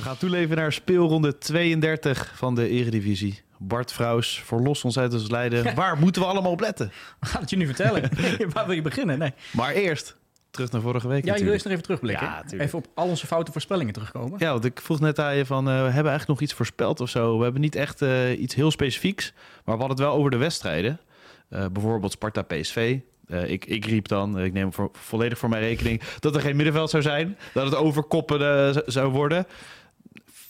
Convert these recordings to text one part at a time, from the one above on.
We gaan toeleven naar speelronde 32 van de Eredivisie. Bart Vrouws, verlos ons uit ons lijden. Waar moeten we allemaal op letten? We gaan het je nu vertellen. Waar wil je beginnen? Nee. Maar eerst terug naar vorige week. Ja, je wil eerst nog even terugblikken. Ja, even op al onze foute voorspellingen terugkomen. Ja, want ik vroeg net aan je van, uh, we hebben eigenlijk nog iets voorspeld of zo. We hebben niet echt uh, iets heel specifieks, maar we hadden het wel over de wedstrijden. Uh, bijvoorbeeld Sparta PSV. Ik, ik riep dan, ik neem voor, volledig voor mijn rekening, dat er geen middenveld zou zijn. Dat het overkoppen zou worden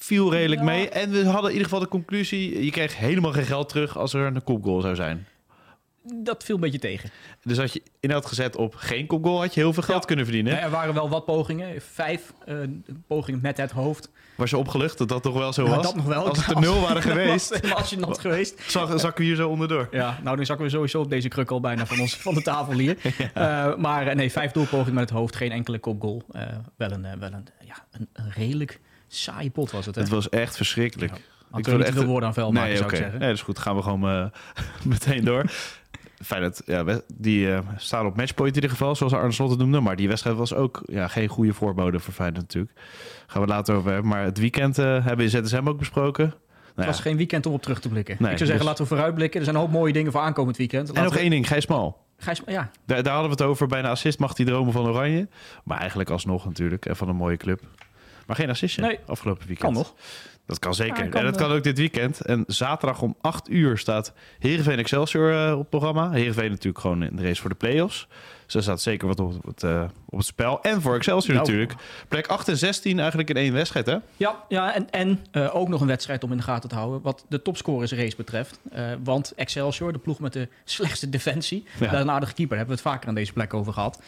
viel redelijk mee. En we hadden in ieder geval de conclusie... je kreeg helemaal geen geld terug als er een kopgoal zou zijn. Dat viel een beetje tegen. Dus had je inhoud gezet op geen kopgoal... had je heel veel geld kunnen verdienen. Ja, er waren wel wat pogingen. Vijf uh, pogingen met het hoofd. Was je opgelucht dat dat toch wel zo was? dat nog wel. Als het er nul waren geweest. als je nat geweest. Zak, zakken we hier zo onderdoor. Ja, nou dan zakken we sowieso op deze kruk al bijna van, ons, van de tafel hier. ja. uh, maar nee, vijf doelpogingen met het hoofd. Geen enkele kopgoal. Uh, wel een, wel een, ja, een, een redelijk saaie pot was het. Hè? Het was echt verschrikkelijk. Ja. Ik wil niet echt... veel woorden aan vuil maken, nee, zou okay. ik zeggen. Nee, dat is goed. Gaan we gewoon uh, meteen door. Fijn dat ja, die uh, staan op matchpoint in ieder geval, zoals Arne Slot het noemde. Maar die wedstrijd was ook ja, geen goede voorbode voor Feyenoord natuurlijk. Gaan we later over hebben. Maar het weekend uh, hebben we in ZSM ook besproken. Nou het was ja. geen weekend om op terug te blikken. Nee, ik zou zeggen, dus... laten we vooruitblikken. Er zijn een hoop mooie dingen voor aankomend weekend. Laten en nog we... één ding, Gijs Mal. Gijs, ja. Daar, daar, hadden we het over. Bij een assist mag hij dromen van Oranje. Maar eigenlijk alsnog natuurlijk. En van een mooie club. Maar geen assistje nee, afgelopen weekend. Kan nog. Dat kan zeker. Ja, kan en dat kan ook dit weekend. En zaterdag om 8 uur staat Heerenveen Excelsior uh, op het programma. Heerenveen natuurlijk gewoon in de race voor de play-offs. Dus er staat zeker wat op het, uh, op het spel. En voor Excelsior nou. natuurlijk. Plek 8 en 16 eigenlijk in één wedstrijd, hè? Ja, ja en, en uh, ook nog een wedstrijd om in de gaten te houden... wat de topscorers race betreft. Uh, want Excelsior, de ploeg met de slechtste defensie... Ja. daar een aardige keeper, hebben we het vaker aan deze plek over gehad.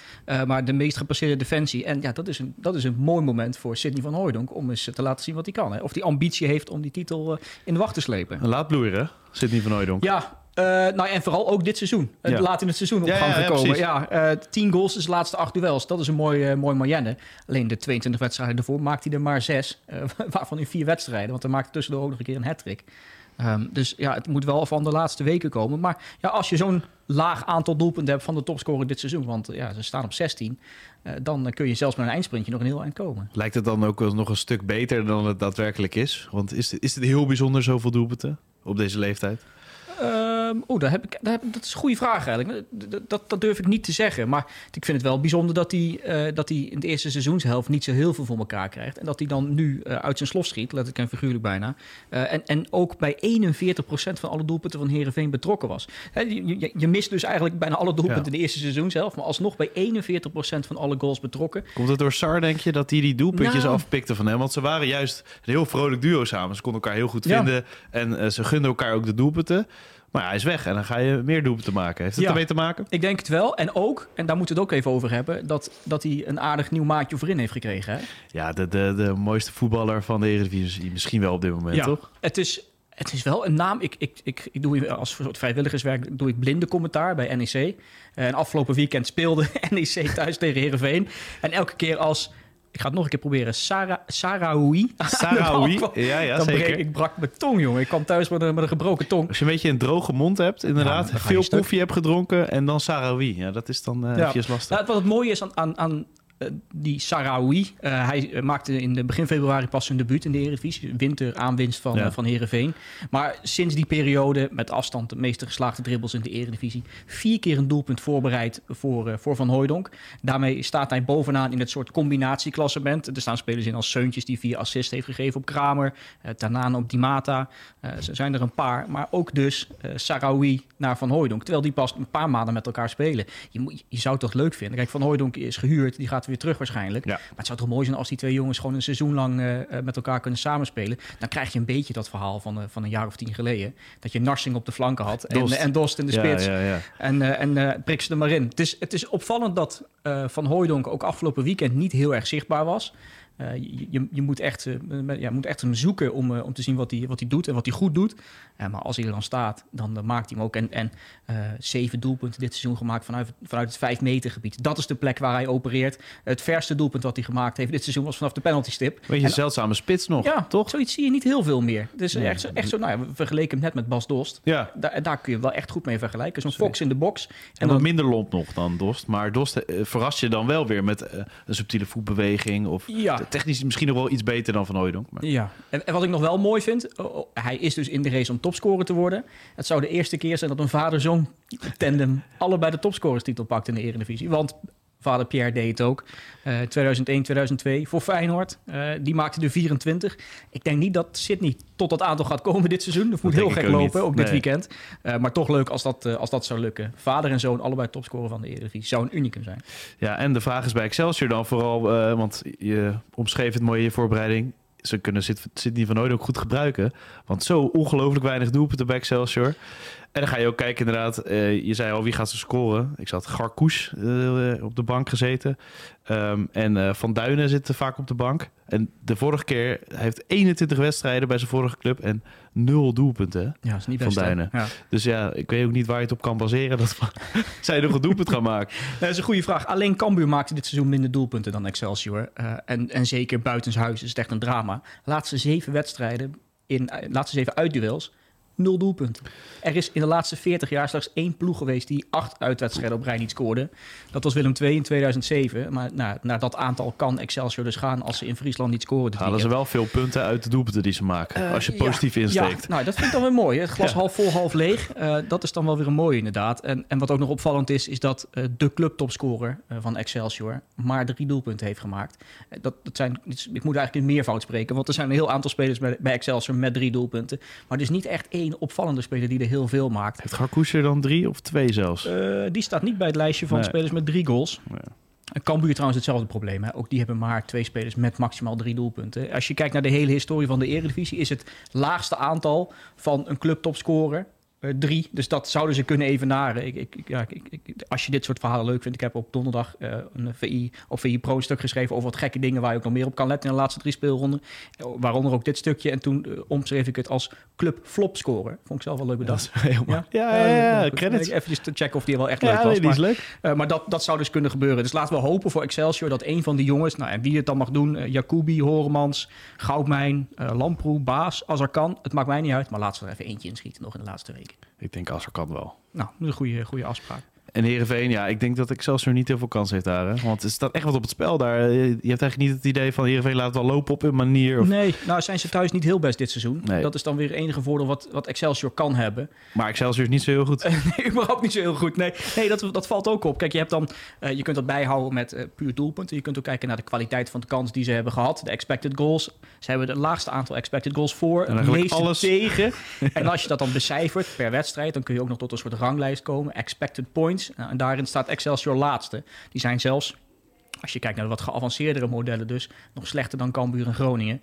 maar de meest gepasseerde defensie. En ja, dat is een, dat is een mooi moment voor Sidney van Hooijdonk... om eens te laten zien wat hij kan. Hè? Of die ambitie heeft om die titel in de wacht te slepen. Laat bloeien, Sidney van Hooijdonk. Ja, uh, nou, en vooral ook dit seizoen. Ja. Laat in het seizoen op ja, gang gekomen. Ja, ja uh, tien goals is de laatste acht duels. Dat is een mooi, uh, mooi moyenne. Alleen de 22 wedstrijden ervoor maakt hij er maar zes. waarvan in vier wedstrijden. Want hij maakt tussendoor ook nog een keer een hat-trick. Um, dus ja, het moet wel van de laatste weken komen. Maar ja, als je zo'n laag aantal doelpunten hebt van de topscorer dit seizoen... want ja, ze staan op 16... dan kun je zelfs met een eindsprintje nog een heel eind komen. Lijkt het dan ook nog een stuk beter dan het daadwerkelijk is? Want is het, is het heel bijzonder zoveel doelpunten op deze leeftijd? Um, oh, daar heb ik, daar heb, dat is een goede vraag eigenlijk. Dat, dat, dat, durf ik niet te zeggen. Maar ik vind het wel bijzonder dat hij, uh, dat hij in de eerste seizoenshelft niet zo heel veel voor elkaar krijgt. En dat hij dan nu uh, uit zijn slof schiet, letterlijk en figuurlijk bijna. Uh, en, en ook bij 41% van alle doelpunten van Herenveen betrokken was. He, je, je, mist dus eigenlijk bijna alle doelpunten ja. in de eerste seizoenshelft. Maar alsnog bij 41% van alle goals betrokken. Komt het door Sar, denk je, dat hij die doelpuntjes nou, afpikte van hem? Want ze waren juist een heel vrolijk duo samen. Ze konden elkaar heel goed vinden. Ja. En ze gunden elkaar ook de doelpunten. Maar hij is weg en dan ga je meer doelpunten maken. Heeft het ja, ermee te maken? Ik denk het wel. En ook, en daar moeten we het ook even over hebben... dat, dat hij een aardig nieuw maatje voorin heeft gekregen. Hè? Ja, de, de, de mooiste voetballer van de Eredivisie misschien wel op dit moment, ja, toch? Het is, het is wel een naam. Ik, ik, ik, ik doe als soort vrijwilligerswerk doe ik blinde commentaar bij NEC. En afgelopen weekend speelde NEC thuis tegen Heerenveen. En elke keer als ik ga het nog een keer proberen. Sarah, Sarawi. Sarawi, ja, ja, dan zeker. Breek, ik brak mijn tong, jongen. Ik kwam thuis met een, met een gebroken tong. Als je een beetje een droge mond hebt, inderdaad. Ja, veel koffie hebt gedronken en dan Sarawi. Ja, dat is dan uh, ja. lastig. Nou, wat het mooie is aan, aan, aan die Sarawi. Uh, hij maakte in de begin februari pas zijn debuut in de Eredivisie. Winter aanwinst van, ja. van Heerenveen. Maar sinds die periode met afstand de meeste geslaagde dribbles in de Eredivisie. Vier keer een doelpunt voorbereid voor, uh, voor Van Hooijdonk. Daarmee staat hij bovenaan in het soort combinatieklassement. Er staan spelers in als Seuntjes die vier assist heeft gegeven op Kramer. Tanane op Dimata. Er zijn er een paar. Maar ook dus Sarawi naar Van Hooijdonk. Terwijl die pas een paar maanden met elkaar spelen. Je, moet, je zou het toch leuk vinden. Kijk, Van Hooijdonk is gehuurd. Die gaat weer terug waarschijnlijk. Ja. Maar het zou toch mooi zijn als die twee jongens gewoon een seizoen lang uh, met elkaar kunnen samenspelen. Dan krijg je een beetje dat verhaal van, uh, van een jaar of tien geleden. Dat je Narsing op de flanken had en Dost, en Dost in de spits. Ja, ja, en en prik ze er maar in. Het is, het is opvallend dat Van Hooijdonk ook afgelopen weekend niet heel erg zichtbaar was. Uh, je, je, moet echt, uh, ja, moet echt hem zoeken om, uh, om te zien wat hij, wat hij doet en wat hij goed doet. maar als hij er dan staat, dan, maakt hij hem ook. En, en zeven doelpunten dit seizoen gemaakt vanuit, vanuit het vijf meter gebied. Dat is de plek waar hij opereert. Het verste doelpunt wat hij gemaakt heeft dit seizoen was vanaf de penalty stip. Weet je, zeldzame spits nog, ja, toch? Zoiets zie je niet heel veel meer. Dus echt, zo, echt zo, nou ja, we vergeleken hem net met Bas Dost. Ja. Daar, daar kun je wel echt goed mee vergelijken. Zo'n Fox in de box. En, en wat minder lomp nog dan Dost. Maar Dost verrast je dan wel weer met een subtiele voetbeweging of ja. Technisch misschien nog wel iets beter dan Van Hooijdonk. Maar... Ja, en, en, wat ik nog wel mooi vind, oh, oh, hij is dus in de race om topscorer te worden. Het zou de eerste keer zijn dat een vader-zoon tandem allebei de topscorerstitel pakt in de Eredivisie. Want vader Pierre deed het ook. Uh, 2001, 2002 voor Feyenoord. Uh, die maakte de 24. Ik denk niet dat Sydney tot dat aantal gaat komen dit seizoen. Dat moet heel gek lopen, niet. ook dit nee. weekend. Uh, maar toch leuk als dat, als dat zou lukken. Vader en zoon, allebei topscorer van de Eredivisie. Zou een unicum zijn. Ja, en de vraag is bij Excelsior dan vooral... want je omschreef het mooi in je voorbereiding ze kunnen Sydney van Nooit ook goed gebruiken. Want zo ongelooflijk weinig doelpunten bij Excelsior. En dan ga je ook kijken inderdaad. Uh, je zei al, wie gaat ze scoren? Ik zat Garkoes uh, op de bank gezeten. Um, en uh, Van Duinen zit vaak op de bank. En de vorige keer hij heeft 21 wedstrijden bij zijn vorige club en nul doelpunten. Ja, is niet best, Van Duinen. Ja. Dus ja, ik weet ook niet waar je het op kan baseren dat zij nog een doelpunt gaan maken. Dat is een goede vraag. Alleen Cambuur maakte dit seizoen minder doelpunten dan Excelsior. en, en zeker buitenshuis is het echt een drama. Laatste zeven wedstrijden in laatste zeven uitduels nul doelpunten. Er is in de laatste 40 jaar slechts één ploeg geweest die acht uitwedstrijden op rij niet scoorde. Dat was Willem II in 2007. Maar nou, naar dat aantal kan Excelsior dus gaan als ze in Friesland niet scoren. Halen ze wel veel punten uit de doelpunten die ze maken. Uh, als je positief ja, insteekt. Ja, nou, dat vind ik dan weer mooi. Het glas ja. half vol, half leeg. Uh, dat is dan wel weer een mooie inderdaad. En, en wat ook nog opvallend is, is dat uh, de clubtopscorer van Excelsior maar drie doelpunten heeft gemaakt. dat, dat zijn, ik moet eigenlijk in meervoud spreken, want er zijn een heel aantal spelers bij, bij Excelsior met drie doelpunten. Maar dus niet echt één opvallende speler die er heel veel maakt. Heeft Garkoes er dan drie of twee zelfs? Uh, die staat niet bij het lijstje van spelers met drie goals. Ja. Cambuur trouwens hetzelfde probleem. Hè? Ook die hebben maar twee spelers met maximaal drie doelpunten. Als je kijkt naar de hele historie van de Eredivisie... is het laagste aantal van een club topscorer drie. Dus dat zouden ze kunnen evenaren. Ik, ik, ja, ik, als je dit soort verhalen leuk vindt. Ik heb op donderdag uh, een VI of VI Pro stuk geschreven over wat gekke dingen waar je ook nog meer op kan letten in de laatste drie speelronden. Waaronder ook dit stukje. En toen uh, omschreef ik het als club flop scoren. Vond ik zelf wel leuk bedacht. Ja, ja, ja, ja, ja credits. Even te checken of die wel echt leuk was. Nee, die is maar, leuk. maar dat, dat zou dus kunnen gebeuren. Dus laten we hopen voor Excelsior dat een van die jongens, nou, en wie het dan mag doen, Jacobi, Horemans, Goudmijn, Lamproe, Baas, als er kan. Het maakt mij niet uit, maar laten we er even eentje inschieten nog in de laatste weken. Ik denk als er kan wel. Nou, een goede, goede afspraak. En Heerenveen, ja, ik denk dat Excelsior niet heel veel kans heeft daar. Hè? Want er staat echt wat op het spel daar. Je hebt eigenlijk niet het idee van Heerenveen laat wel lopen op een manier. Of... Nee, nou zijn ze thuis niet heel best dit seizoen. Nee. Dat is dan weer het enige voordeel wat, wat Excelsior kan hebben. Maar Excelsior is niet zo heel goed. nee, überhaupt niet zo heel goed. Nee, nee dat, dat valt ook op. Kijk, je, hebt dan, uh, je kunt dat bijhouden met uh, puur doelpunten. Je kunt ook kijken naar de kwaliteit van de kans die ze hebben gehad. De expected goals. Ze hebben het laagste aantal expected goals voor. Het meeste alles tegen. en als je dat dan becijfert per wedstrijd, dan kun je ook nog tot een soort ranglijst komen. Expected points. Nou, en daarin staat Excelsior laatste. Die zijn zelfs, als je kijkt naar de wat geavanceerdere modellen dus, nog slechter dan Cambuur en Groningen.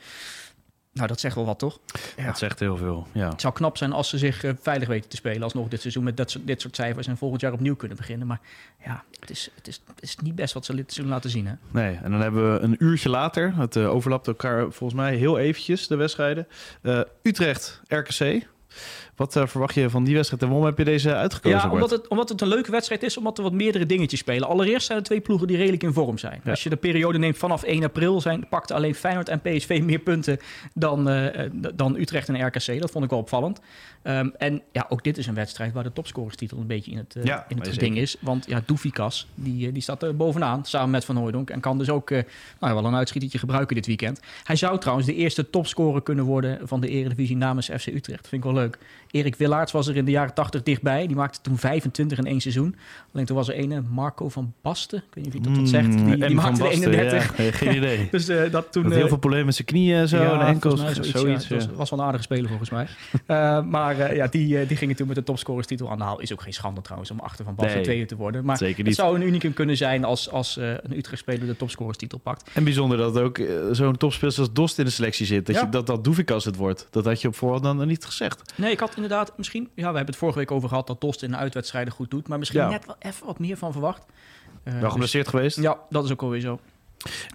Nou, dat zegt wel wat, toch? Ja. Dat zegt heel veel, ja. Het zou knap zijn als ze zich uh, veilig weten te spelen... alsnog dit seizoen met dat soort, dit soort cijfers... en volgend jaar opnieuw kunnen beginnen. Maar ja, het is, het is, het is niet best wat ze dit seizoen laten zien, hè? Nee, en dan hebben we een uurtje later... het uh, overlapt elkaar volgens mij heel eventjes, de wedstrijden. Uh, Utrecht, RKC... Wat uh, verwacht je van die wedstrijd en waarom heb je deze uitgekozen? Ja, omdat het, omdat het een leuke wedstrijd is, omdat er wat meerdere dingetjes spelen. Allereerst zijn er twee ploegen die redelijk in vorm zijn. Ja. Als je de periode neemt vanaf 1 april, zijn, pakten alleen Feyenoord en PSV meer punten dan, uh, dan Utrecht en RKC. Dat vond ik wel opvallend. Um, en ja, ook dit is een wedstrijd waar de topscorerstitel een beetje in het, uh, ja, in het geding is. Want ja, Doefikas, die, die staat er bovenaan, samen met Van Hooydonk. En kan dus ook nou, wel een uitschietertje gebruiken dit weekend. Hij zou trouwens de eerste topscorer kunnen worden van de Eredivisie namens FC Utrecht. Dat vind ik wel leuk. Erik Willaerts was er in de jaren 80 dichtbij. Die maakte toen 25 in één seizoen. Alleen toen was er een Marco van Basten. Ik weet niet of je dat, dat zegt. Die, die maakte Basten, de 31. Ja, geen idee. dus uh, dat toen... Dat heel veel problemen met zijn knieën en zo. Ja, en enkels. Zoiets, zoiets ja. was, was wel een aardige speler volgens mij. uh, maar ja, die, die gingen toen met de topscorerstitel aan de haal. Is ook geen schande trouwens om achter van Basten nee, tweede te worden. Maar zeker niet. het zou een unicum kunnen zijn als, als een Utrecht-speler de topscorerstitel pakt. En bijzonder dat ook zo'n topspeler als Dost in de selectie zit. Dat je, dat, dat Doevikas het wordt. Dat had je op voorhand dan niet gezegd. Nee, ik had inderdaad misschien... Ja, we hebben het vorige week over gehad dat Dost in de uitwedstrijden goed doet. Maar misschien ja. net wel even wat meer van verwacht. Uh, wel geblesseerd dus, geweest? Ja, dat is ook alweer zo.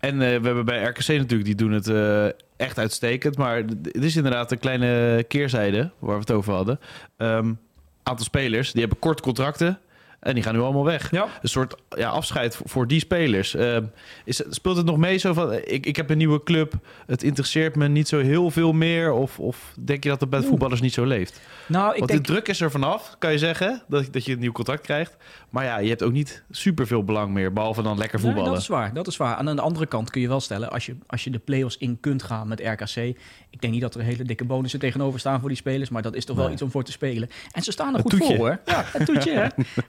En uh, we hebben bij RKC natuurlijk, die doen het uh, echt uitstekend. Maar het is inderdaad een kleine keerzijde waar we het over hadden. Um, aantal spelers, die hebben kort contracten. En die gaan nu allemaal weg. Ja. Een soort ja, afscheid voor, die spelers. Uh, is, speelt het nog mee zo van... Ik, ik heb een nieuwe club. Het interesseert me niet zo heel veel meer. Of, of denk je dat het bij de voetballers niet zo leeft? Nou, ik Want denk... de druk is er vanaf, kan je zeggen. Dat, dat je een nieuw contract krijgt. Maar ja, je hebt ook niet super veel belang meer. Behalve dan lekker voetballen. Nee, dat is waar. Dat is waar. Aan de andere kant kun je wel stellen... Als je, als je de play-offs in kunt gaan met RKC... Ik denk niet dat er hele dikke bonussen tegenover staan voor die spelers. Maar dat is toch wel iets om voor te spelen. En ze staan er goed voor hoor. Ja, het toetje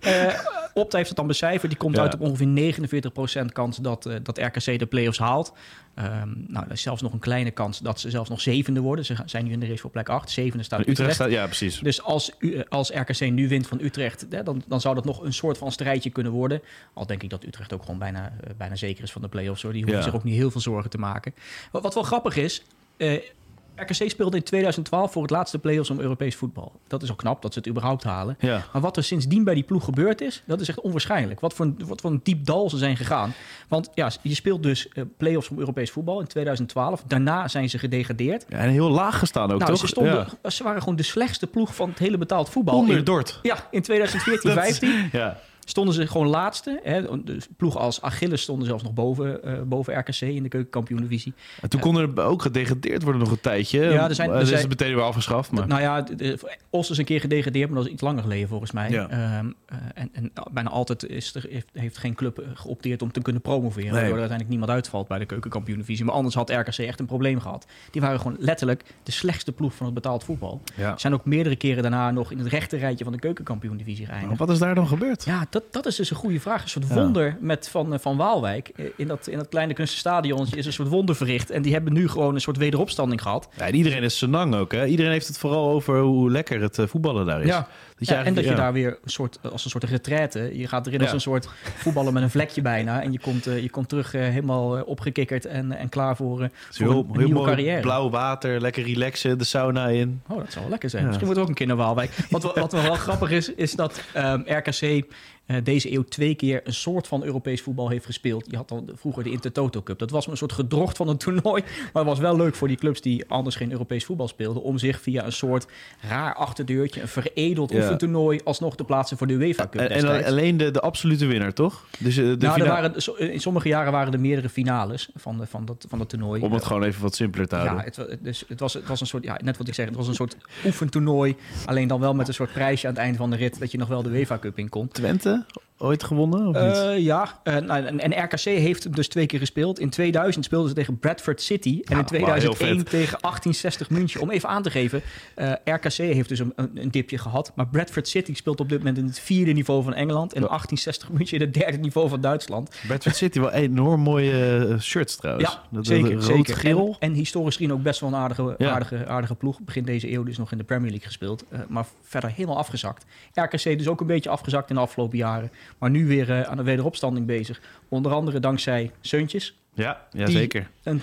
hè. Uh, Opta heeft het dan becijferd. Die komt Ja. uit op ongeveer 49% kans dat, eh, dat RKC de play-offs haalt. Ehm, nou, er is zelfs nog een kleine kans dat ze zelfs nog zevende worden. Ze zijn nu in de race voor plek 8. Zevende staat Utrecht, Utrecht. staat... Ja, precies. Dus als, U- eh, als RKC nu wint van Utrecht, hè, dan, dan zou dat nog een soort van strijdje kunnen worden. Al denk ik dat Utrecht ook gewoon bijna, eh, bijna zeker is van de play-offs. Hoor. Die hoeven Ja. zich ook niet heel veel zorgen te maken. Wat, wat wel grappig is, RKC speelde in 2012 voor het laatste play-offs om Europees voetbal. Dat is al knap dat ze het überhaupt halen. Ja. Maar wat er sindsdien bij die ploeg gebeurd is, dat is echt onwaarschijnlijk. Wat voor, een- wat voor een diep dal ze zijn gegaan. Want ja, je speelt dus eh play-offs om Europees voetbal in 2012. Daarna zijn ze gedegradeerd. Ja, en heel laag gestaan ook, nou, toch? ze, stonden, Ja. ze waren gewoon de slechtste ploeg van het hele betaald voetbal. Onder In- Dort. ja, in 2014, Dat- 15 Ja. Stonden ze gewoon laatste. Hè. De ploeg als Achilles stonden zelfs nog boven, eh, boven RKC in de keukenkampioen-divisie. En toen konden er ook gedegradeerd worden nog een tijdje. Ja, er zijn- Eh, er dus zijn- is het meteen weer afgeschaft. Maar... Nou ja, Os is een keer gedegradeerd, maar dat is iets langer geleden volgens mij. Ja. Ehm, eh, en, en bijna altijd is er, heeft, heeft geen club eh, geopteerd om te kunnen promoveren. Nee. Waardoor er uiteindelijk niemand uitvalt bij de keukenkampioen-divisie. Maar anders had RKC echt een probleem gehad. Die waren gewoon letterlijk de slechtste ploeg van het betaald voetbal. ja. Zijn ook meerdere keren daarna nog in het rechte rijtje van de keukenkampioen-divisie geëindigd. Wat is daar dan gebeurd? Ja, dat, dat is dus een goede vraag. Een soort Ja. wonder met van, eh, van Waalwijk. Eh, In dat, in dat kleine kunstenstadion is een soort wonder verricht. En die hebben nu gewoon een soort wederopstanding gehad. Ja, en iedereen is senang ook, hè? Iedereen heeft het vooral over hoe lekker het eh, voetballen daar is. Ja. Dat Ja, en dat je ja. daar weer een soort, als een soort retraite... je gaat erin als een soort voetballen met een vlekje bijna... en je komt, eh, je komt terug eh, helemaal eh, opgekikkerd en, en klaar voor, eh, heel, een, heel nieuwe mooi carrière. blauw water, lekker relaxen, de sauna in. Oh, dat zou wel lekker zijn. Ja. Misschien wordt het ook een keer naar Waalwijk. Wat, wel- wat wel grappig is, is dat ehm, RKC eh, deze eeuw twee keer een soort van Europees voetbal heeft gespeeld. Je had dan vroeger de Intertoto Cup. Dat was een soort gedrocht van een toernooi. Maar het was wel leuk voor die clubs die anders geen Europees voetbal speelden... om zich via een soort raar achterdeurtje, een veredeld Ja. Oefentoernooi... alsnog te plaatsen voor de UEFA Cup En, en alleen de, de absolute winnaar, toch? Dus eh, de nou, er waren, in sommige jaren waren er meerdere finales van, de, van, dat, van dat toernooi. Om het gewoon even wat simpeler te houden. Ja, het, dus het, was, het was een soort, ja, net wat ik zeg, het was een soort oefentoernooi. Alleen dan wel met een soort prijsje aan het einde van de rit dat je nog wel de UEFA Cup in kon. Twente, ooit gewonnen of niet? Eh, ja, eh, nou, en, en RKC heeft hem dus twee keer gespeeld. In 2000 speelden ze tegen Bradford City. En Ja, in maar 2001 heel vet. tegen 1860 München. Om even aan te geven, eh, RKC heeft dus een, een, dipje gehad. Maar Bradford City speelt op dit moment in het vierde niveau van Engeland. En Ja. 1860 München in het derde niveau van Duitsland. Bradford City wel enorm mooie shirts trouwens. Ja, Dat- zeker. dat zeker. Rood-geel. En, en historisch gezien ook best wel een aardige, Ja. aardige, aardige ploeg. Begin deze eeuw dus nog in de Premier League gespeeld. maar verder helemaal afgezakt. RKC dus ook een beetje afgezakt in de afgelopen jaren. Maar nu weer eh, aan de wederopstanding bezig. Onder andere dankzij Seuntjes. Ja, ja Die- zeker. Een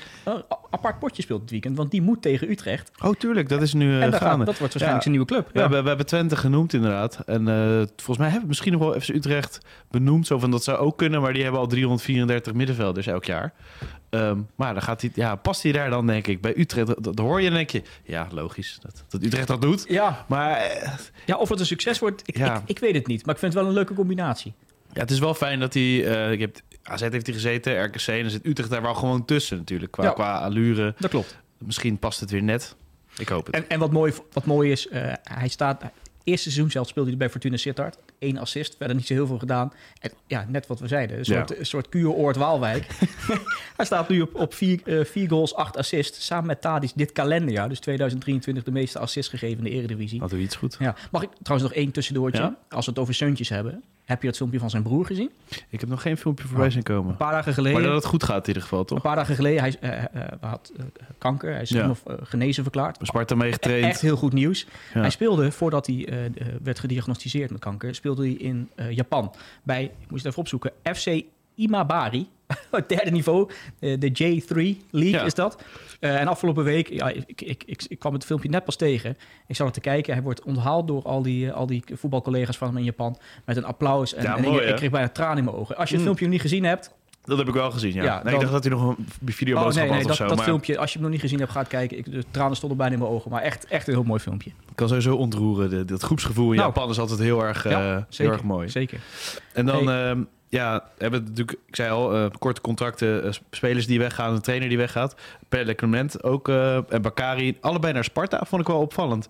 apart potje speelt dit weekend. Want die moet tegen Utrecht. Oh, tuurlijk. Dat is nu eh en daar gaat, gaande. dat wordt waarschijnlijk Ja. zijn nieuwe club. Ja, we, we hebben Twente genoemd inderdaad. En eh, volgens mij hebben we misschien nog wel FC Utrecht benoemd. Zo van dat zou ook kunnen, maar die hebben al 334 middenvelders elk jaar. Ehm, maar dan gaat hij, ja, past hij daar dan denk ik bij Utrecht? Dat, dat hoor je en denk je, ja logisch dat, dat Utrecht dat doet. Ja, Maar eh, ja, of het een succes wordt, ik, Ja. ik, ik weet het niet. Maar ik vind het wel een leuke combinatie. ja, het is wel fijn dat hij, ik heb, AZ heeft hij gezeten, RKC en dan zit Utrecht daar wel gewoon tussen natuurlijk. Qua, Ja. qua allure. Dat klopt. Misschien past het weer net. Ik hoop het. En, en wat, mooi, wat mooi is, eh, hij staat... Eerste seizoen zelf speelde hij bij Fortuna Sittard. Eén assist, verder niet zo heel veel gedaan. En, ja, net wat we zeiden. Een soort, Ja. een soort kuuroord Waalwijk. hij staat nu op, op vier, eh, vier goals, acht assists. Samen met Tadis dit kalenderjaar. Dus 2023 de meeste assists gegeven in de Eredivisie. Hadden we iets goed? Ja. Mag ik trouwens nog één tussendoortje? Ja? Als we het over Seuntjes hebben. Heb je het filmpje van zijn broer gezien? Ik heb nog geen filmpje voorbij zien komen. Een paar dagen geleden... Maar dat het goed gaat in ieder geval, Een toch? paar dagen geleden, hij eh, eh, had eh, kanker. Hij is Ja. eh, genezen verklaard. Sparta mee getraind. Echt heel goed nieuws. Ja. Hij speelde, voordat hij werd gediagnosticeerd met kanker, speelde hij in Japan. Bij, ik moest het even opzoeken, FC Imabari. Het derde niveau, eh, de J3 League Ja. is dat. Eh, en afgelopen week, ja, ik, ik, ik, ik kwam het filmpje net pas tegen. Ik zat er te kijken. Hij wordt onthaald door al die, eh, al die voetbalcollega's van hem in Japan. Met een applaus. En, Ja, en mooi, ik, kreeg bijna tranen in mijn ogen. Als je het Mm. filmpje nog niet gezien hebt, Dat heb ik wel gezien, ja. Ja, nee, dan- ik dacht dat hij nog een videoboodschap Oh nee, nee, had dat, of zo. dat maar filmpje, als je hem nog niet gezien hebt, gaat kijken. Ik, de tranen stonden bijna in mijn ogen. Maar echt, echt een heel mooi filmpje. ik kan sowieso ontroeren. De, dat groepsgevoel in Nou. Japan is altijd heel erg, Ja, heel zeker, erg mooi. Zeker. En dan, Hey. ehm, ja, hebben natuurlijk, ik zei al, eh, korte contracten, eh, spelers die weggaan, een trainer die weggaat. Pelle Clement ook eh, en Bakari, allebei naar Sparta, vond ik wel opvallend.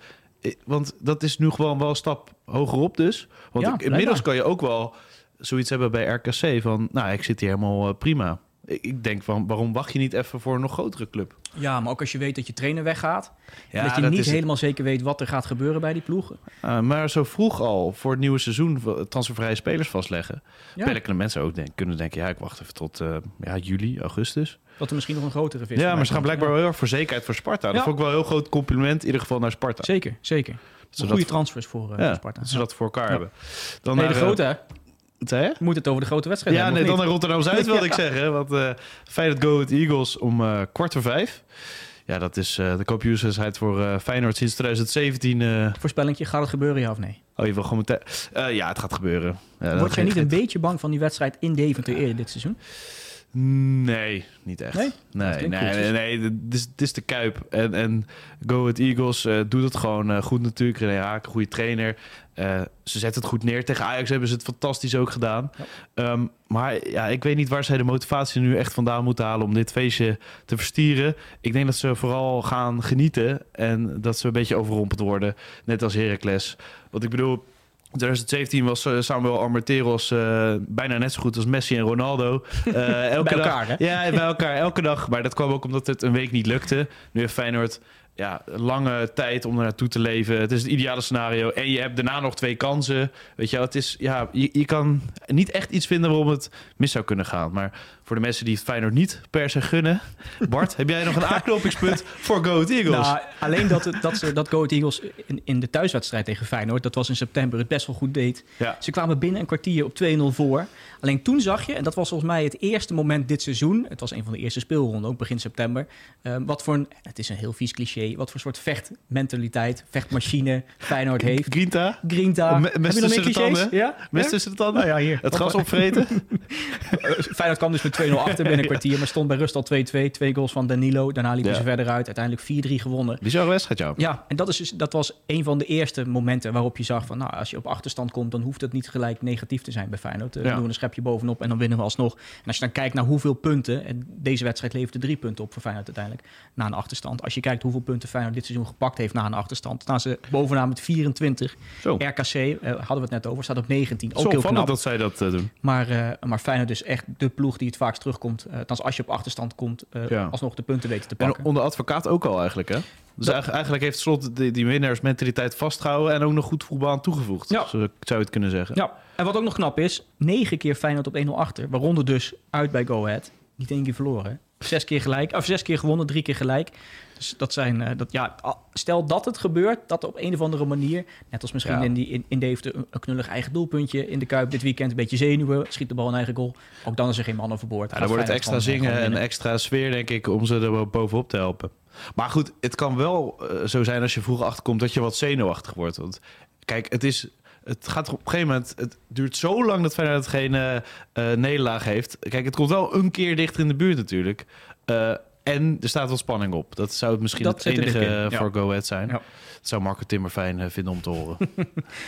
Want dat is nu gewoon wel een stap hogerop dus. Want Ja, ik- inmiddels kan je ook wel zoiets hebben bij RKC van, nou, ik zit hier helemaal prima. Ik, denk van, waarom wacht je niet even voor een nog grotere club? Ja, maar ook als je weet dat je trainer weggaat. Ja, en dat je dat niet helemaal zeker weet wat er gaat gebeuren bij die ploegen. Uh, maar zo vroeg al voor het nieuwe seizoen transfervrije spelers vastleggen. Ja. Pelle mensen ook denk, kunnen denken, ja, ik wacht even tot eh, ja, juli, augustus. Dat er misschien nog een grotere vis Ja, maar ze gaan blijkbaar Ja. wel heel erg voor zekerheid voor Sparta. Dat Ja. vond ik wel een heel groot compliment, in ieder geval naar Sparta. Zeker, zeker. ze Goede transfers voor, eh, Sparta. dat ze dat voor elkaar hebben. Dan de naar, eh, grote, hè? Moeten het over de grote wedstrijd Ja, nee, dan naar Rotterdam-Zuid wilde ik zeggen. Want eh Feyenoord Go Eagles om eh, kwart voor vijf. Ja, dat is eh, de kampioenswedstrijd voor eh, Feyenoord sinds 2017. eh, Voorspellingje, gaat het gebeuren, ja of nee? oh, je wil gewoon meteen... Ja, het gaat gebeuren. Ja, Word jij niet een beetje bang van die wedstrijd in Deventer eerder dit seizoen? Nee, niet echt. Nee? Nee, nee, nee, nee, Het, is, het is de Kuip. En, en Go Ahead Eagles eh, doet het gewoon eh, goed natuurlijk. René Haak, een goede trainer. Eh, ze zetten het goed neer. Tegen Ajax hebben ze het fantastisch ook gedaan. Ehm, maar ja, ik weet niet waar zij de motivatie nu echt vandaan moeten halen... om dit feestje te verstieren. Ik denk dat ze vooral gaan genieten... en dat ze een beetje overrompeld worden. Net als Heracles. Want ik bedoel... 2017 was eh, Samuel Armenteros eh, bijna net zo goed als Messi en Ronaldo. Eh, elke Bij dag, elkaar, hè? Ja, bij elkaar, elke dag. Maar dat kwam ook omdat het een week niet lukte. Nu heeft Feyenoord ja, lange tijd om er naartoe te leven. Het is het ideale scenario. En je hebt daarna nog twee kansen. Weet je, het is, ja, je, je kan niet echt iets vinden waarom het mis zou kunnen gaan. Maar voor de mensen die het Feyenoord niet per se gunnen... Bart, heb jij nog een aanknopingspunt voor Go Ahead Eagles? Nou, alleen dat, het, dat, ze, dat Go Ahead Eagles in, in de thuiswedstrijd tegen Feyenoord... dat was in september, het best wel goed deed. ja. Ze kwamen binnen een kwartier op 2-0 voor. Alleen toen zag je, en dat was volgens mij het eerste moment dit seizoen... het was een van de eerste speelronden, ook begin september... eh, wat voor een, het is een heel vies cliché... wat voor soort vechtmentaliteit, vechtmachine Feyenoord heeft. Grinta? Grinta. Mes nog meer tussen de tanden? Ja? Mes tussen de tanden? Nou ja, hier. Het gras opvreten? Eh, Feyenoord kwam dus met 2-0 achter binnen een kwartier... maar stond bij rust al 2-2. Twee goals van Danilo. Daarna liepen Ja. ze verder uit. Uiteindelijk 4-3 gewonnen. Bizarre wedstrijd, jou. Ja, en dat, is dus, dat was een van de eerste momenten waarop je zag van... nou, als je op achterstand komt, dan hoeft het niet gelijk negatief te zijn bij Feyenoord. Eh, Ja. Dan doen we een schepje bovenop en dan winnen we alsnog. En als je dan kijkt naar hoeveel punten... en deze wedstrijd leverde drie punten op voor Feyenoord uiteindelijk... na een achterstand. Als je kijkt hoeveel punten Feyenoord dit seizoen gepakt heeft na een achterstand... staan ze bovenaan met 24. Zo. RKC, eh, hadden we het net over, staat op 19. Ook Zo heel knap. dat zij dat eh, doen. Maar, eh maar Feyenoord is echt de ploeg die het vaakst terugkomt. Althans, als je op achterstand komt, eh, Ja. alsnog de punten weten te En pakken. onder advocaat ook al eigenlijk, hè? Dus Dat- eigenlijk, heeft Slot die, die winnaarsmentaliteit vastgehouden... en ook nog goed voetbal aan toegevoegd, Ja. zo zou je het kunnen zeggen. Ja, en wat ook nog knap is, negen keer Feyenoord op 1-0 achter. Waaronder dus uit bij Go Ahead. Niet één keer verloren. Zes keer gelijk, of zes keer gewonnen, drie keer gelijk. Dus dat zijn, eh, dat, ja, stel dat het gebeurt, dat op een of andere manier, net als misschien Ja. in, die, in, in Deventer, een, een knullig eigen doelpuntje in de Kuip dit weekend, een beetje zenuwen, schiet de bal een eigen goal. Ook dan is er geen man overboord. Ja, dan wordt het extra zingen en extra sfeer, denk ik, om ze er wel bovenop te helpen. Maar goed, het kan wel eh, zo zijn als je vroeg achterkomt dat je wat zenuwachtig wordt. Want kijk, het is... Het gaat op een gegeven moment. Het duurt zo lang dat Feyenoord geen eh, eh, nederlaag heeft. Kijk, het komt wel een keer dichter in de buurt natuurlijk. Eh, en er staat wel spanning op. Dat zou het misschien Dat het enige eh, ja. voor Go Ahead zijn. Ja. Dat zou Marco Timmer fijn vinden om te horen.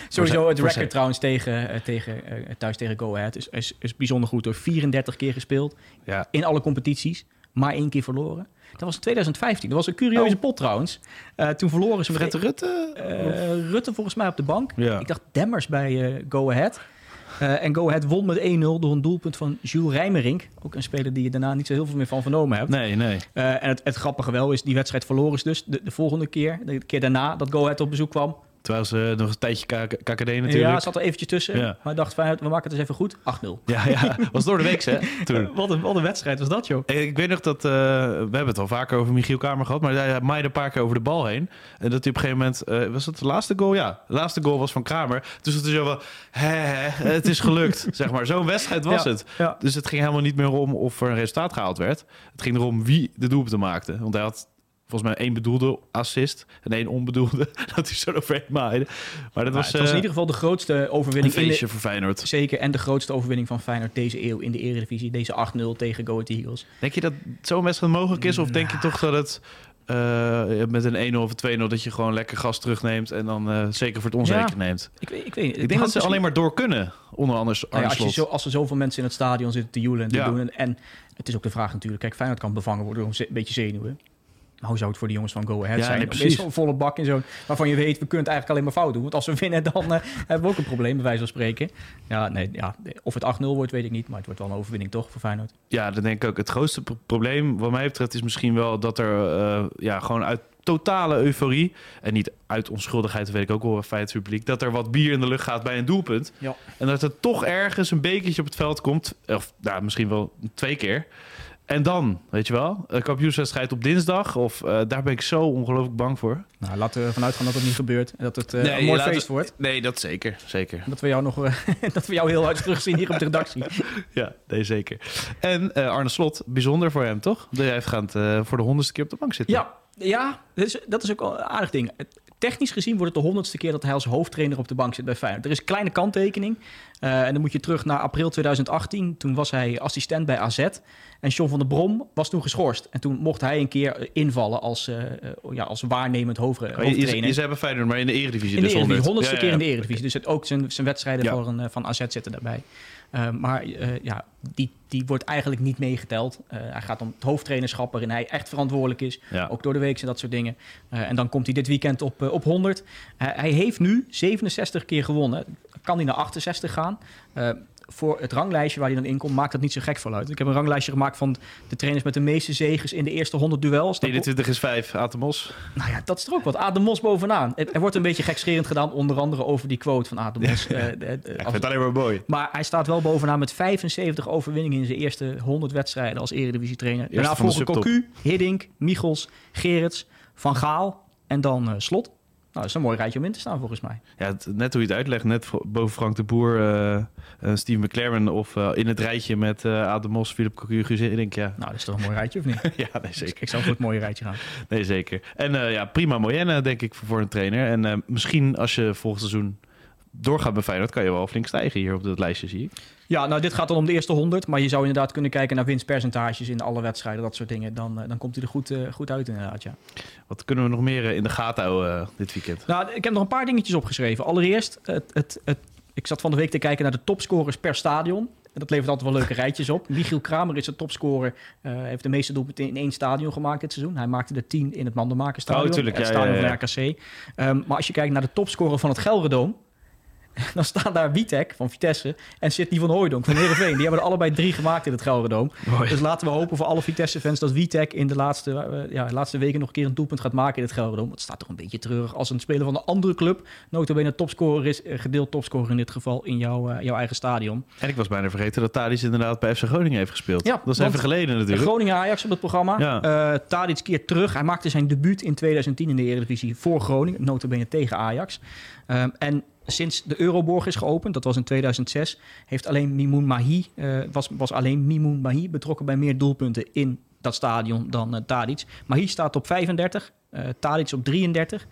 Sowieso het voor record zijn- trouwens tegen, tegen, thuis tegen Go Ahead is, is, is bijzonder goed. Door 34 keer gespeeld ja. in alle competities, maar één keer verloren. Dat was in 2015. Dat was een curieuze Oh. pot trouwens. Eh, toen verloren ze Fred Rutte? eh, Rutte volgens mij op de bank. Ja. Ik dacht Demmers bij eh, Go Ahead. En Go Ahead won met 1-0 door een doelpunt van Jules Rijmerink. Ook een speler die je daarna niet zo heel veel meer van vernomen hebt. Nee, nee. En het, het grappige wel is, die wedstrijd verloren ze dus de, de volgende keer. De keer daarna dat Go Ahead op bezoek kwam. Terwijl ze nog een tijdje KKD natuurlijk. Ja, zat er eventjes tussen. Ja. Maar ik dacht, Feyenoord, we maken het eens even goed. 8-0. Ja, ja, was door de week, hè? Toen. Wat een, wat een wedstrijd was dat, joh. Ik weet nog dat, eh, we hebben het al vaker over Michiel Kamer gehad, maar hij maaide een paar keer over de bal heen. En dat hij op een gegeven moment, eh, was het de laatste goal? Ja, de laatste goal was van Kramer. Dus het is zo van, hè, hè, het is gelukt, zeg maar. Zo'n wedstrijd was Ja, het. ja. Dus het ging helemaal niet meer om of er een resultaat gehaald werd. Het ging erom wie de doelpunten maakte. Want hij had volgens mij één bedoelde assist en één onbedoelde. dat hij zo overheen maaide. Maar dat was, het was in eh, ieder geval de grootste een overwinning in de, feestje voor Feyenoord. Zeker, en de grootste overwinning van Feyenoord deze eeuw in de Eredivisie. Deze 8-0 tegen Go Ahead Eagles. Denk je dat zo'n wedstrijd mogelijk is? Of denk je toch dat het eh, met een 1-0 of een 2-0 dat je gewoon lekker gas terugneemt en dan eh, zeker voor het onzeker Ja. neemt? Ik, weet- ik weet. Ik denk dat ze alleen maar door kunnen, onder anders Nou ja, als, je zo, als er zoveel mensen in het stadion zitten te joelen en te Ja. doen. En, en het is ook de vraag natuurlijk. Kijk, Feyenoord kan bevangen worden door een beetje zenuwen. Hoe zou het voor de jongens van Go Ahead Ja, zijn? nee, precies. zo'n volle bak in zo'n... Waarvan je weet, we kunnen het eigenlijk alleen maar fout doen. Want als we winnen, dan eh, hebben we ook een probleem, bij wijze van spreken. Ja, nee, ja, of het 8-0 wordt, weet ik niet. Maar het wordt wel een overwinning, toch, voor Feyenoord? Ja, dat denk ik ook. Het grootste pro- probleem, wat mij betreft, is misschien wel dat er eh, ja, gewoon uit totale euforie en niet uit onschuldigheid, dat weet ik ook wel, feit publiek, dat er wat bier in de lucht gaat bij een doelpunt. Ja. En dat er toch ergens een bekertje op het veld komt, of nou, misschien wel twee keer. En dan, weet je wel, een kampioenswedstrijd op dinsdag, of eh, daar ben ik zo ongelooflijk bang voor. Nou, laten we ervan uitgaan dat het niet gebeurt. En dat het eh, een mooi feest wordt. Nee, dat zeker, zeker. Dat we jou nog eh, dat we jou heel hard terugzien hier op de redactie. Ja, nee, zeker. En eh, Arne Slot, bijzonder voor hem, toch? Dat hij gaat eh, voor de honderdste keer op de bank zitten. Ja, ja dat, is, dat is ook wel een aardig ding. Technisch gezien wordt het de honderdste keer dat hij als hoofdtrainer op de bank zit bij Feyenoord. Er is een kleine kanttekening. Eh, en dan moet je terug naar april 2018. Toen was hij assistent bij AZ. En John van der Brom was toen geschorst. En toen mocht hij een keer invallen als, eh, eh, ja, als waarnemend hoofd, Oh, je, hoofdtrainer. je, je zei bij Feyenoord, maar in de Eredivisie In de dus Eredivisie, 100. honderdste Ja, keer ja, in de. Eredivisie. Dus het, ook zijn, zijn wedstrijden van, eh, van AZ zitten daarbij. Eh, maar eh, ja, die, die wordt eigenlijk niet meegeteld. Eh, hij gaat om het hoofdtrainerschap waarin hij echt verantwoordelijk is. Ja. Ook door de week en dat soort dingen. En dan komt hij dit weekend op, op 100. Eh, hij heeft nu 67 keer gewonnen. Kan hij naar 68 gaan? Voor het ranglijstje waar hij dan in komt, maakt dat niet zo gek veel uit. Ik heb een ranglijstje gemaakt van de trainers met de meeste zegens in de eerste 100 duels. Dan 21 is 5, Atemos. nou ja, dat is er ook wat. Adem Mos bovenaan. Er wordt een beetje gekscherend gedaan, onder andere over die quote van Adem Mos. Eh, de- de- Ik vind het alleen maar mooi. maar hij staat wel bovenaan met 75 overwinningen in zijn eerste 100 wedstrijden als eredivisie-trainer. Daarna volgen. Cocu, Hiddink, Michels, Gerrits, Van Gaal en dan eh, Slot. Nou, dat is een mooi rijtje om in te staan volgens mij. Ja, het- net hoe je het uitlegt, net boven Frank de Boer, eh, Steve McLaren of eh, in het rijtje met Adam Mos, Philip Cocu, ik denk ja. Nou, dat is toch een mooi rijtje, of niet? ja, nee zeker. Ik zou voor het mooie rijtje gaan. Nee, zeker. En ja, prima moyenne denk ik voor, een trainer. En misschien als je volgend seizoen doorgaat bij Feyenoord, kan je wel flink stijgen hier op dat lijstje, zie ik. Ja, nou, dit gaat dan om de eerste 100. Maar je zou inderdaad kunnen kijken naar winstpercentages in alle wedstrijden, dat soort dingen. Dan, eh, dan komt hij er goed, eh, goed uit, inderdaad, ja. Wat kunnen we nog meer eh, in de gaten houden dit weekend? Nou, ik heb nog een paar dingetjes opgeschreven. Allereerst, het, het, het, ik zat van de week te kijken naar de topscorers per stadion. En dat levert altijd wel leuke rijtjes op. Michiel Kramer is de topscorer. eh heeft de meeste doelpunten in één stadion gemaakt dit seizoen. Hij maakte er tien in het Mandenmakerstadion. Oh, tuurlijk, het ja, stadion ja, ja. van RKC. Ehm, maar als je kijkt naar de topscorer van het Gelredoom... dan staan daar Witek van Vitesse en Sidney van Hooijdonk van Heerenveen. Die hebben er allebei drie gemaakt in het Gelredoom. Dus laten we hopen voor alle Vitesse-fans dat Witek in de laatste, eh, ja, de laatste weken nog een keer een doelpunt gaat maken in het Gelredome. Het staat toch een beetje treurig als een speler van een andere club notabene topscorer is, eh, gedeeld topscorer in dit geval in jouw, eh, jouw eigen stadion. En ik was bijna vergeten dat Thadis inderdaad bij FC Groningen heeft gespeeld. Ja, dat is even geleden natuurlijk. Groningen-Ajax op het programma. Ja. Tadic keert terug. Hij maakte zijn debuut in 2010 in de Eredivisie voor Groningen, notabene tegen Ajax. Ehm, en sinds de Euroborg is geopend, dat was in 2006, heeft alleen Mimoun Mahi, eh, was, was alleen Mimoun Mahi betrokken bij meer doelpunten in dat stadion dan eh Tadic. Mahi staat op 35, eh Tadic op 33.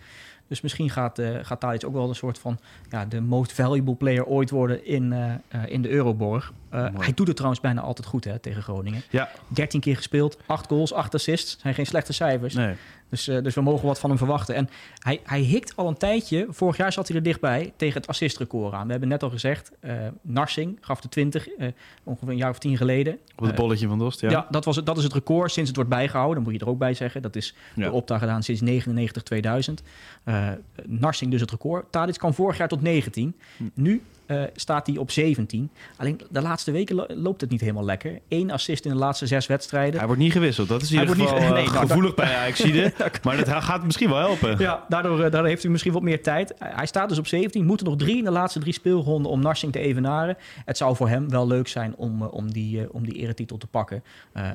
Dus misschien gaat, eh gaat Tadic ook wel een soort van ja, de most valuable player ooit worden in, eh, eh, in de Euroborg. Eh, hij doet het trouwens bijna altijd goed hè, tegen Groningen. Ja, 13 keer gespeeld, 8 goals, 8 assists. zijn geen slechte cijfers. nee. Dus, eh, dus we mogen wat van hem verwachten. En hij, hij hikt al een tijdje. Vorig jaar zat hij er dichtbij tegen het assistrecord aan. We hebben net al gezegd, eh, Narsing gaf de 20, eh, ongeveer een jaar of tien geleden. Op het bolletje van Dost, ja. ja, dat, was het, dat is het record sinds het wordt bijgehouden. Dat moet je er ook bij zeggen. Dat is Ja. Opta gedaan sinds 99, 2000. Eh, Narsing dus het record. Tadic kwam vorig jaar tot 19. Hm. Nu eh, staat hij op 17. Alleen de laatste weken lo- loopt het niet helemaal lekker. Eén assist in de laatste zes wedstrijden. Hij wordt niet gewisseld. Dat is in Hij ieder geval niet- eh, nee, nou, gevoelig bij Ajaxide. maar dat gaat misschien wel helpen. Ja, daardoor, eh, daardoor heeft u misschien wat meer tijd. Hij staat dus op 17. Moeten nog drie in de laatste drie speelronden om Narsing te evenaren. Het zou voor hem wel leuk zijn om, om, die, om die eretitel te pakken.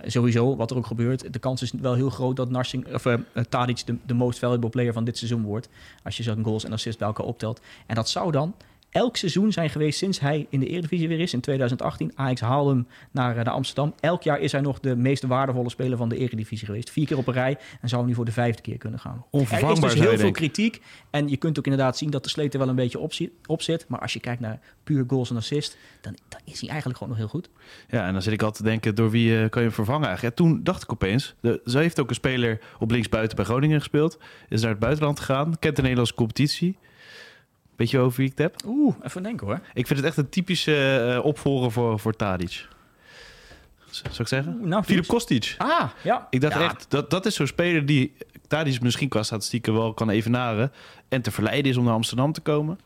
Sowieso, wat er ook gebeurt. De kans is wel heel groot dat Narsing, of, Tadic de, de most valuable player van dit seizoen wordt. Als je zo'n goals en assists bij elkaar optelt. En dat zou dan elk seizoen zijn geweest sinds hij in de Eredivisie weer is, in 2018. Ajax haalde hem naar, naar Amsterdam. Elk jaar is hij nog de meest waardevolle speler van de Eredivisie geweest. Vier keer op een rij en zou nu voor de vijfde keer kunnen gaan. Onvervangbaar Er is dus heel veel kritiek. En je kunt ook inderdaad zien dat de sleet er wel een beetje op, zi- op zit. Maar als je kijkt naar puur goals en assist, dan, dan is hij eigenlijk gewoon nog heel goed. Ja, en dan zit ik altijd te denken, door wie eh, kan je hem vervangen eigenlijk? Toen dacht ik opeens, de, ze heeft ook een speler op linksbuiten bij Groningen gespeeld. Is naar het buitenland gegaan, kent de Nederlandse competitie. Weet je over wie ik het heb? Oeh, even denken hoor. Ik vind het echt een typische eh, opvolger voor, voor Tadic. Zou ik zeggen? Oeh, nou, Filip Kostic. Ah, ja. Ik dacht Ja, echt, dat, dat is zo'n speler die Tadic misschien qua statistieken wel kan evenaren. En te verleiden is om naar Amsterdam te komen.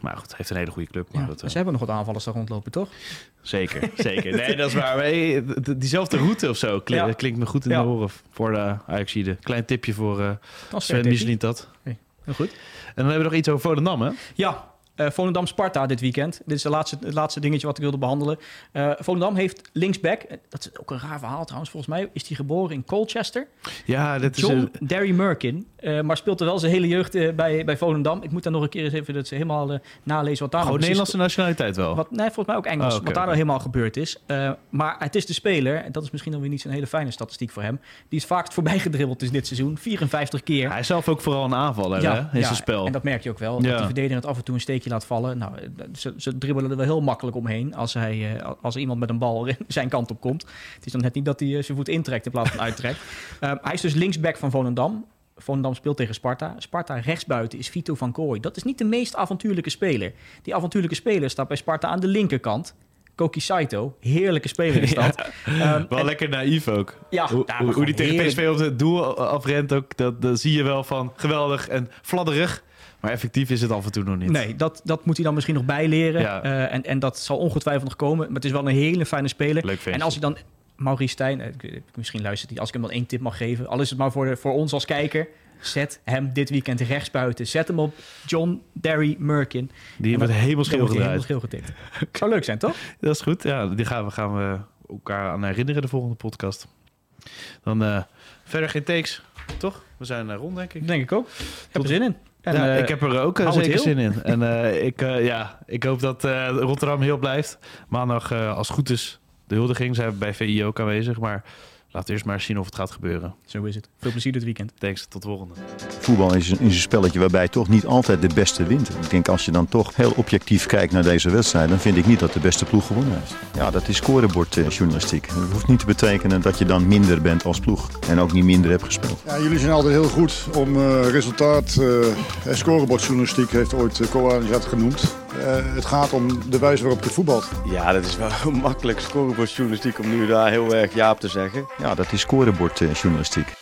Maar goed, hij heeft een hele goede club. Maar Ja, dat, eh, ze hebben nog wat aanvallers daar rondlopen, toch? Zeker, zeker. Nee, dat is waar. Hey, d- diezelfde route of zo klink- Ja. klinkt me goed in de oren voor de Ajaxide. Klein tipje voor eh Als Sven Michelin dat. Heel goed. En dan hebben we nog iets over Volendam, hè? Ja, eh Volendam Sparta dit weekend. Dit is de laatste, het laatste dingetje wat ik wilde behandelen. Eh Volendam heeft linksback, eh, dat is ook een raar verhaal trouwens, volgens mij is hij geboren in Colchester. Ja, dat is John een... Derry Merkin, eh, maar speelt er wel zijn hele jeugd eh, bij, bij Volendam. Ik moet daar nog een keer eens even dat ze helemaal eh, nalezen wat daar Gewoon nou Nederlandse nationaliteit wel. Wat, nee, volgens mij ook Engels. Oh, oké, wat daar nou helemaal gebeurd is. Maar het is de speler, en dat is misschien dan weer niet zo'n hele fijne statistiek voor hem. Die is vaak voorbij gedribbeld is dit seizoen. 54 keer. Hij is zelf ook vooral een aanvaller hè, in zijn spel. En dat merk je ook wel. Dat de verdediger het af en toe een steekje laat vallen. Nou, ze, ze dribbelen er wel heel makkelijk omheen als, hij, als iemand met een bal zijn kant op komt. Het is dan net niet dat hij zijn voet intrekt in plaats van uittrekt. Hij is dus linksback van Volendam. Volendam speelt tegen Sparta. Sparta rechtsbuiten is Vito van Kooi. Dat is niet de meest avontuurlijke speler. Die avontuurlijke speler staat bij Sparta aan de linkerkant. Koki Saito, heerlijke speler is dat. Ehm, Wel en- lekker naïef ook. Ja, hoe, die tegen heerlijk. PSV op het doel afrent ook, dat, dat zie je wel van geweldig en fladderig. Maar effectief is het af en toe nog niet. Nee, dat, dat moet hij dan misschien nog bijleren. Ja. Eh, en, en dat zal ongetwijfeld nog komen. Maar het is wel een hele fijne speler. Leuk. En als je dan Maurice Stijn, eh, misschien luistert hij, als ik hem dan één tip mag geven, al is het maar voor, de, voor ons als kijker, zet hem dit weekend rechtsbuiten. Zet hem op John Derry Merkin. Die En wordt dan- helemaal schil gedraaid. helemaal schil getikt. Zou leuk zijn, toch? Dat is goed. Ja, die gaan we, gaan we elkaar aan herinneren de volgende podcast. Dan eh, verder geen takes, toch? We zijn eh, rond, denk ik. Denk ik ook. Ik heb er zin in. En, ja, ik heb er ook het zeker zin in. En ik, ja, ik hoop dat Rotterdam heel blijft. Maandag, als het goed is, de huldiging. Zijn we bij VI ook aanwezig. Maar laten we eerst maar zien of het gaat gebeuren. Zo is het. Veel plezier dit weekend. Thanks, tot de volgende. Voetbal is een, is een spelletje waarbij toch niet altijd de beste wint. Ik denk als je dan toch heel objectief kijkt naar deze wedstrijd, dan vind ik niet dat de beste ploeg gewonnen heeft. Ja, dat is scorebordjournalistiek. Dat hoeft niet te betekenen dat je dan minder bent als ploeg en ook niet minder hebt gespeeld. Ja, jullie zijn altijd heel goed om eh, resultaat eh, en scorebordjournalistiek heeft ooit uh, genoemd. Eh, het gaat om de wijze waarop je voetbalt. Ja, dat is wel makkelijk scorebordjournalistiek om nu daar heel erg ja op te zeggen. Ja, dat is scorebordjournalistiek.